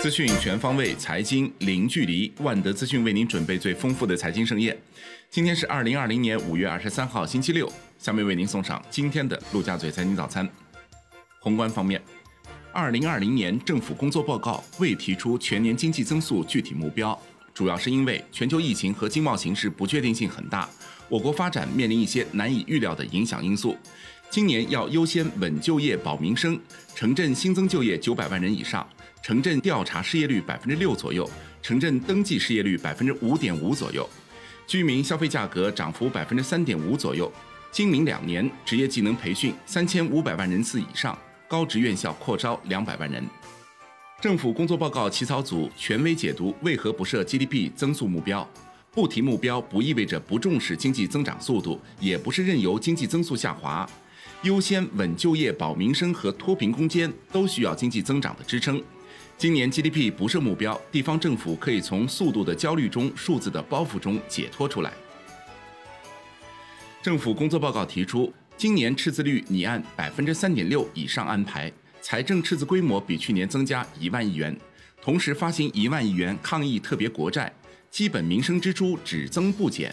资讯全方位，财经零距离。万德资讯为您准备最丰富的财经盛宴。今天是二零二零年五月二十三号，星期六。下面为您送上今天的陆家嘴财经早餐。宏观方面，二零二零年政府工作报告未提出全年经济增速具体目标，主要是因为全球疫情和经贸形势不确定性很大，我国发展面临一些难以预料的影响因素。今年要优先稳就业、保民生，城镇新增就业九百万人以上。城镇调查失业率百分之六左右，城镇登记失业率百分之五点五左右，居民消费价格涨幅百分之三点五左右。今明两年职业技能培训三千五百万人次以上，高职院校扩招两百万人。政府工作报告起草组权威解读为何不设 GDP 增速目标？不提目标不意味着不重视经济增长速度，也不是任由经济增速下滑。优先稳就业、保民生和脱贫攻坚都需要经济增长的支撑。今年 GDP 不设目标，地方政府可以从速度的焦虑中、数字的包袱中解脱出来。政府工作报告提出，今年赤字率拟按百分之三点六以上安排，财政赤字规模比去年增加一万亿元，同时发行一万亿元抗疫特别国债，基本民生支出只增不减，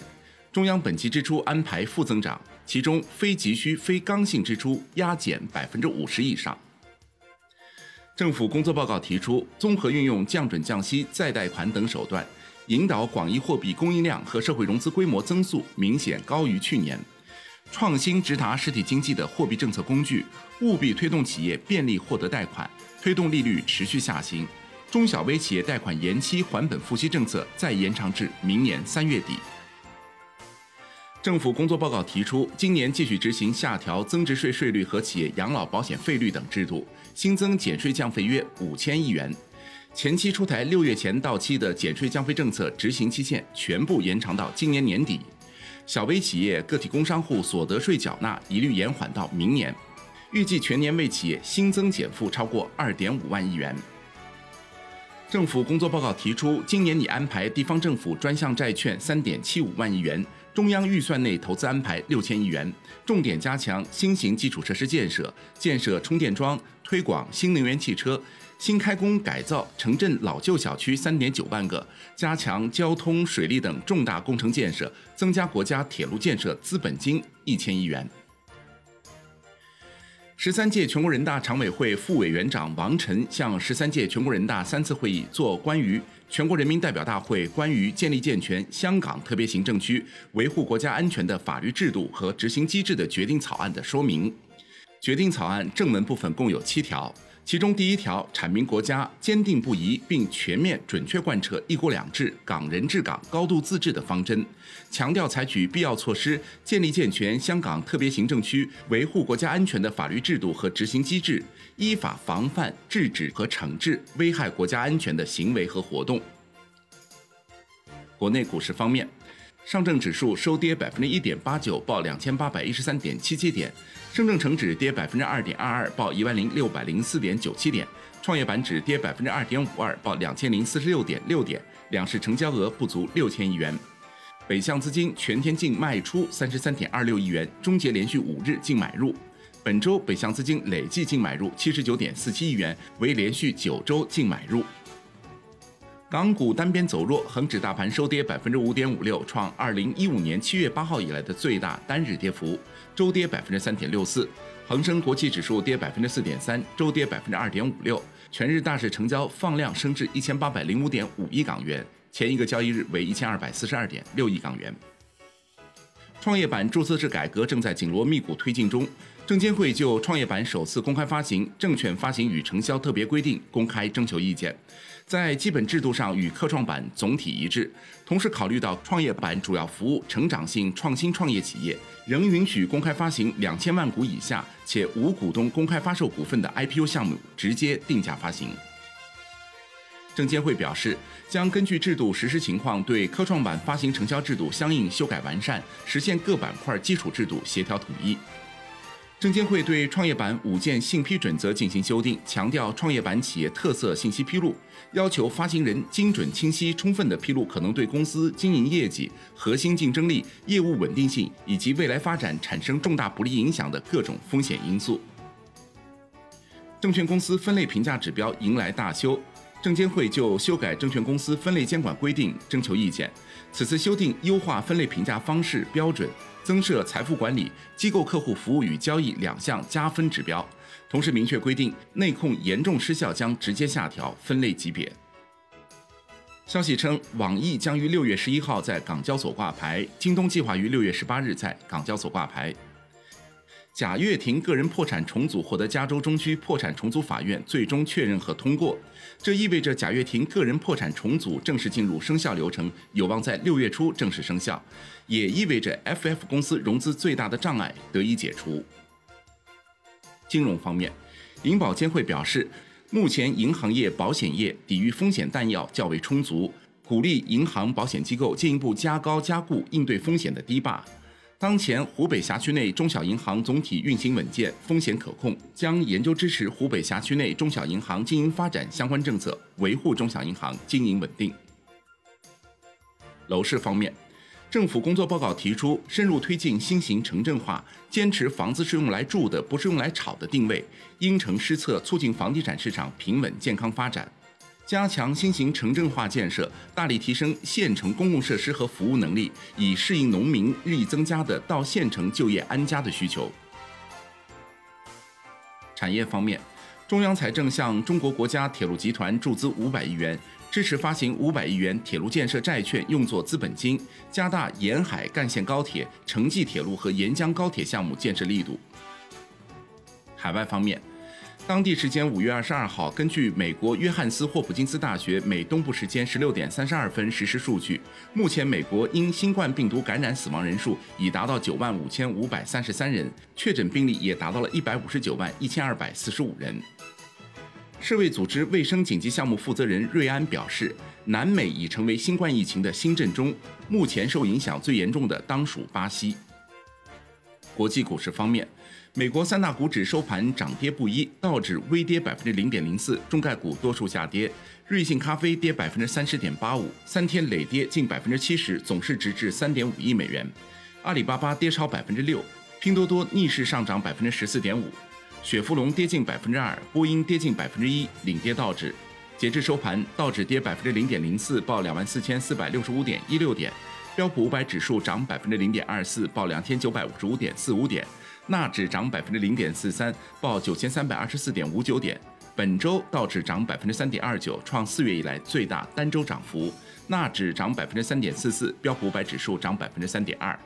中央本期支出安排负增长，其中非急需、非刚性支出压减百分之五十以上。政府工作报告提出，综合运用降准、降息、再贷款等手段，引导广义货币供应量和社会融资规模增速明显高于去年。创新直达实体经济的货币政策工具，务必推动企业便利获得贷款，推动利率持续下行。中小微企业贷款延期还本付息政策再延长至明年三月底。政府工作报告提出，今年继续执行下调增值税税率和企业养老保险费率等制度，新增减税降费约五千亿元。前期出台六月前到期的减税降费政策执行期限全部延长到今年年底。小微企业、个体工商户所得税缴纳一律延缓到明年。预计全年为企业新增减负超过二点五万亿元。政府工作报告提出，今年拟安排地方政府专项债券三点七五万亿元。中央预算内投资安排六千亿元，重点加强新型基础设施建设，建设充电桩，推广新能源汽车，新开工改造城镇老旧小区三点九万个，加强交通、水利等重大工程建设，增加国家铁路建设资本金一千亿元。十三届全国人大常委会副委员长王晨向十三届全国人大三次会议作关于全国人民代表大会关于建立健全香港特别行政区维护国家安全的法律制度和执行机制的决定草案的说明。决定草案正文部分共有七条。其中第一条阐明国家坚定不移并全面准确贯彻“一国两制”、港人治港、高度自治的方针，强调采取必要措施，建立健全香港特别行政区维护国家安全的法律制度和执行机制，依法防范、制止和惩治危害国家安全的行为和活动。国内股市方面。上证指数收跌百分之一点八九，报两千八百一十三点七七点；深证成指跌百分之二点二二，报一万零六百零四点九七点；创业板指跌百分之二点五二，报两千零四十六点六点。两市成交额不足六千亿元。北向资金全天净卖出三十三点二六亿元，终结连续五日净买入。本周北向资金累计净买入七十九点四七亿元，为连续九周净买入。港股单边走弱，恒指大盘收跌百分之五点五六，创二零一五年七月八号以来的最大单日跌幅，周跌百分之三点六四。恒生国际指数跌百分之四点三，周跌百分之二点五六。全日大市成交放量升至一千八百零五点五亿港元，前一个交易日为一千二百四十二点六亿港元。创业板注册制改革正在紧锣密鼓推进中，证监会就创业板首次公开发行证券发行与承销特别规定公开征求意见。在基本制度上与科创板总体一致，同时考虑到创业板主要服务成长性创新创业企业，仍允许公开发行两千万股以下且无股东公开发售股份的 IPO 项目直接定价发行。证监会表示，将根据制度实施情况，对科创板发行承销制度相应修改完善，实现各板块基础制度协调统一。证监会对创业板五件信批准则进行修订，强调创业板企业特色信息披露，要求发行人精准、清晰、充分地披露可能对公司经营业绩、核心竞争力、业务稳定性以及未来发展产生重大不利影响的各种风险因素。证券公司分类评价指标迎来大修。证监会就修改证券公司分类监管规定征求意见。此次修订优化分类评价方式标准，增设财富管理、机构客户服务与交易两项加分指标，同时明确规定内控严重失效将直接下调分类级别。消息称，网易将于六月十一号在港交所挂牌，京东计划于六月十八日在港交所挂牌。贾跃亭个人破产重组获得加州中区破产重组法院最终确认和通过，这意味着贾跃亭个人破产重组正式进入生效流程，有望在六月初正式生效，也意味着 FF 公司融资最大的障碍得以解除。金融方面，银保监会表示，目前银行业、保险业抵御风险弹药较为充足，鼓励银行、保险机构进一步加高加固应对风险的堤坝。当前湖北辖区内中小银行总体运行稳健，风险可控，将研究支持湖北辖区内中小银行经营发展相关政策，维护中小银行经营稳定。楼市方面，政府工作报告提出，深入推进新型城镇化，坚持房子是用来住的，不是用来炒的定位，因城施策，促进房地产市场平稳健康发展。加强新型城镇化建设，大力提升县城公共设施和服务能力，以适应农民日益增加的到县城就业安家的需求。产业方面，中央财政向中国国家铁路集团注资五百亿元，支持发行五百亿元铁路建设债券用作资本金，加大沿海干线高铁、城际铁路和沿江高铁项目建设力度。海外方面。当地时间五月二十二号，根据美国约翰斯霍普金斯大学美东部时间十六点三十二分实时数据，目前美国因新冠病毒感染死亡人数已达到九万五千五百三十三人，确诊病例也达到了一百五十九万一千二百四十五人。世卫组织卫生紧急项目负责人瑞安表示，南美已成为新冠疫情的新震中，目前受影响最严重的当属巴西。国际股市方面。美国三大股指收盘涨跌不一，道指微跌百分之零点零四，中概股多数下跌，瑞幸咖啡跌百分之三十点八五，三天累跌近百分之七十，总市值至三点五亿美元。阿里巴巴跌超百分之六，拼多多逆势上涨百分之十四点五，雪佛龙跌近百分之二，波音跌近百分之一，领跌道指。截至收盘，道指跌百分之零点零四，报两万四千四百六十五点一六点，标普五百指数涨百分之零点二四，报两千九百五十五点四五点。纳指涨百分之零点四三，报九千三百二十四点五九点。本周道指涨百分之三点二九，创四月以来最大单周涨幅。纳指涨百分之三点四四，标普五百指数涨百分之三点二。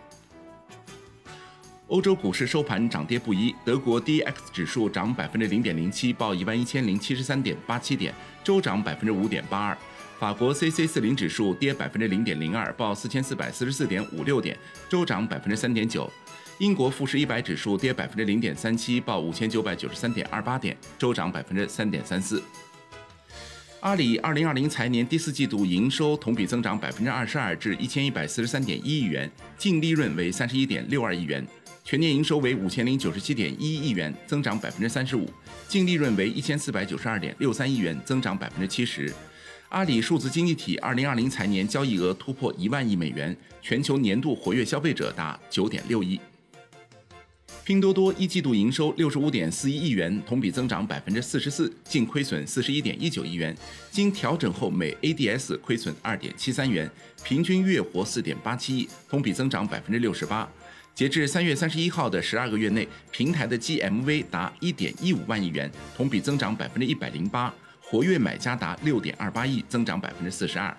欧洲股市收盘涨跌不一，德国 D X 指数涨百分之零点零七，报一万一千零七十三点八七点，周涨百分之五点八二。法国 C C 四零指数跌百分之零点零二，报四千四百四十四点五六点，周涨百分之三点九。英国富时一百指数跌百分之零点三七，报五千九百九十三点二八点，周涨百分之三点三四。阿里二零二零财年第四季度营收同比增长百分之二十二，至一千一百四十三点一亿元，净利润为三十一点六二亿元，全年营收为五千零九十七点一亿元，增长百分之三十五，净利润为一千四百九十二点六三亿元，增长百分之七十。阿里数字经济体二零二零财年交易额突破一万亿美元，全球年度活跃消费者达九点六亿。拼多多一季度营收六十五点四一亿元，同比增长百分之四十四，净亏损四十一点一九亿元，经调整后每 ADS 亏损二点七三元，平均月活四点八七亿，同比增长百分之六十八。截至三月三十一号的十二个月内，平台的 GMV 达一点一五万亿元，同比增长百分之一百零八，活跃买家达六点二八亿，增长百分之四十二。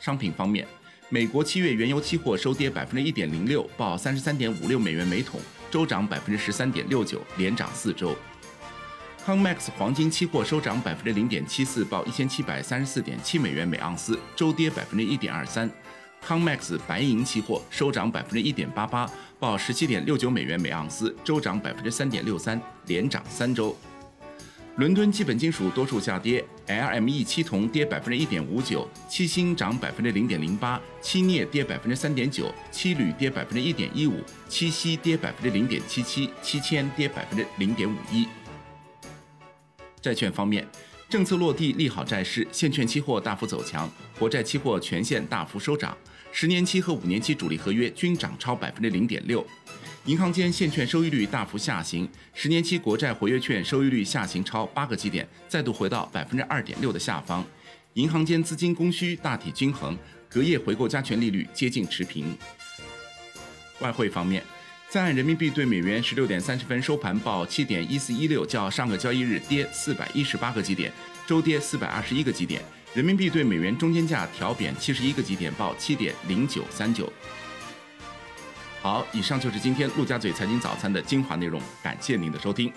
商品方面。美国七月原油期货收跌百分之一点零六，报三十三点五六美元每桶，周涨百分之十三点六九，连涨四周。Comex 黄金期货收涨百分之零点七四，报一千七百三十四点七美元每盎司，周跌百分之一点二三。Comex 白银期货收涨百分之一点八八，报十七点六九美元每盎司，周涨百分之三点六三，连涨三周。伦敦基本金属多数下跌，LME 七铜跌百分之一点五九，七锌涨百分之零点零八，七镍跌百分之三点九，七铝跌百分之一点一五，七锡跌百分之零点七七，七铅跌百分之零点五一。债券方面，政策落地利好债市，现券期货大幅走强，国债期货全线大幅收涨。十年期和五年期主力合约均涨超百分之零点六。银行间现券收益率大幅下行，十年期国债活跃券收益率下行超八个基点，再度回到百分之二点六的下方。银行间资金供需大体均衡，隔夜回购加权利率接近持平。外汇方面，在岸人民币对美元十六点三十分收盘报七点一四一六，较上个交易日跌四百一十八个基点，周跌四百二十一个基点。人民币对美元中间价调贬七十一个基点，报七点零九三九。好，以上就是今天陆家嘴财经早餐的精华内容，感谢您的收听。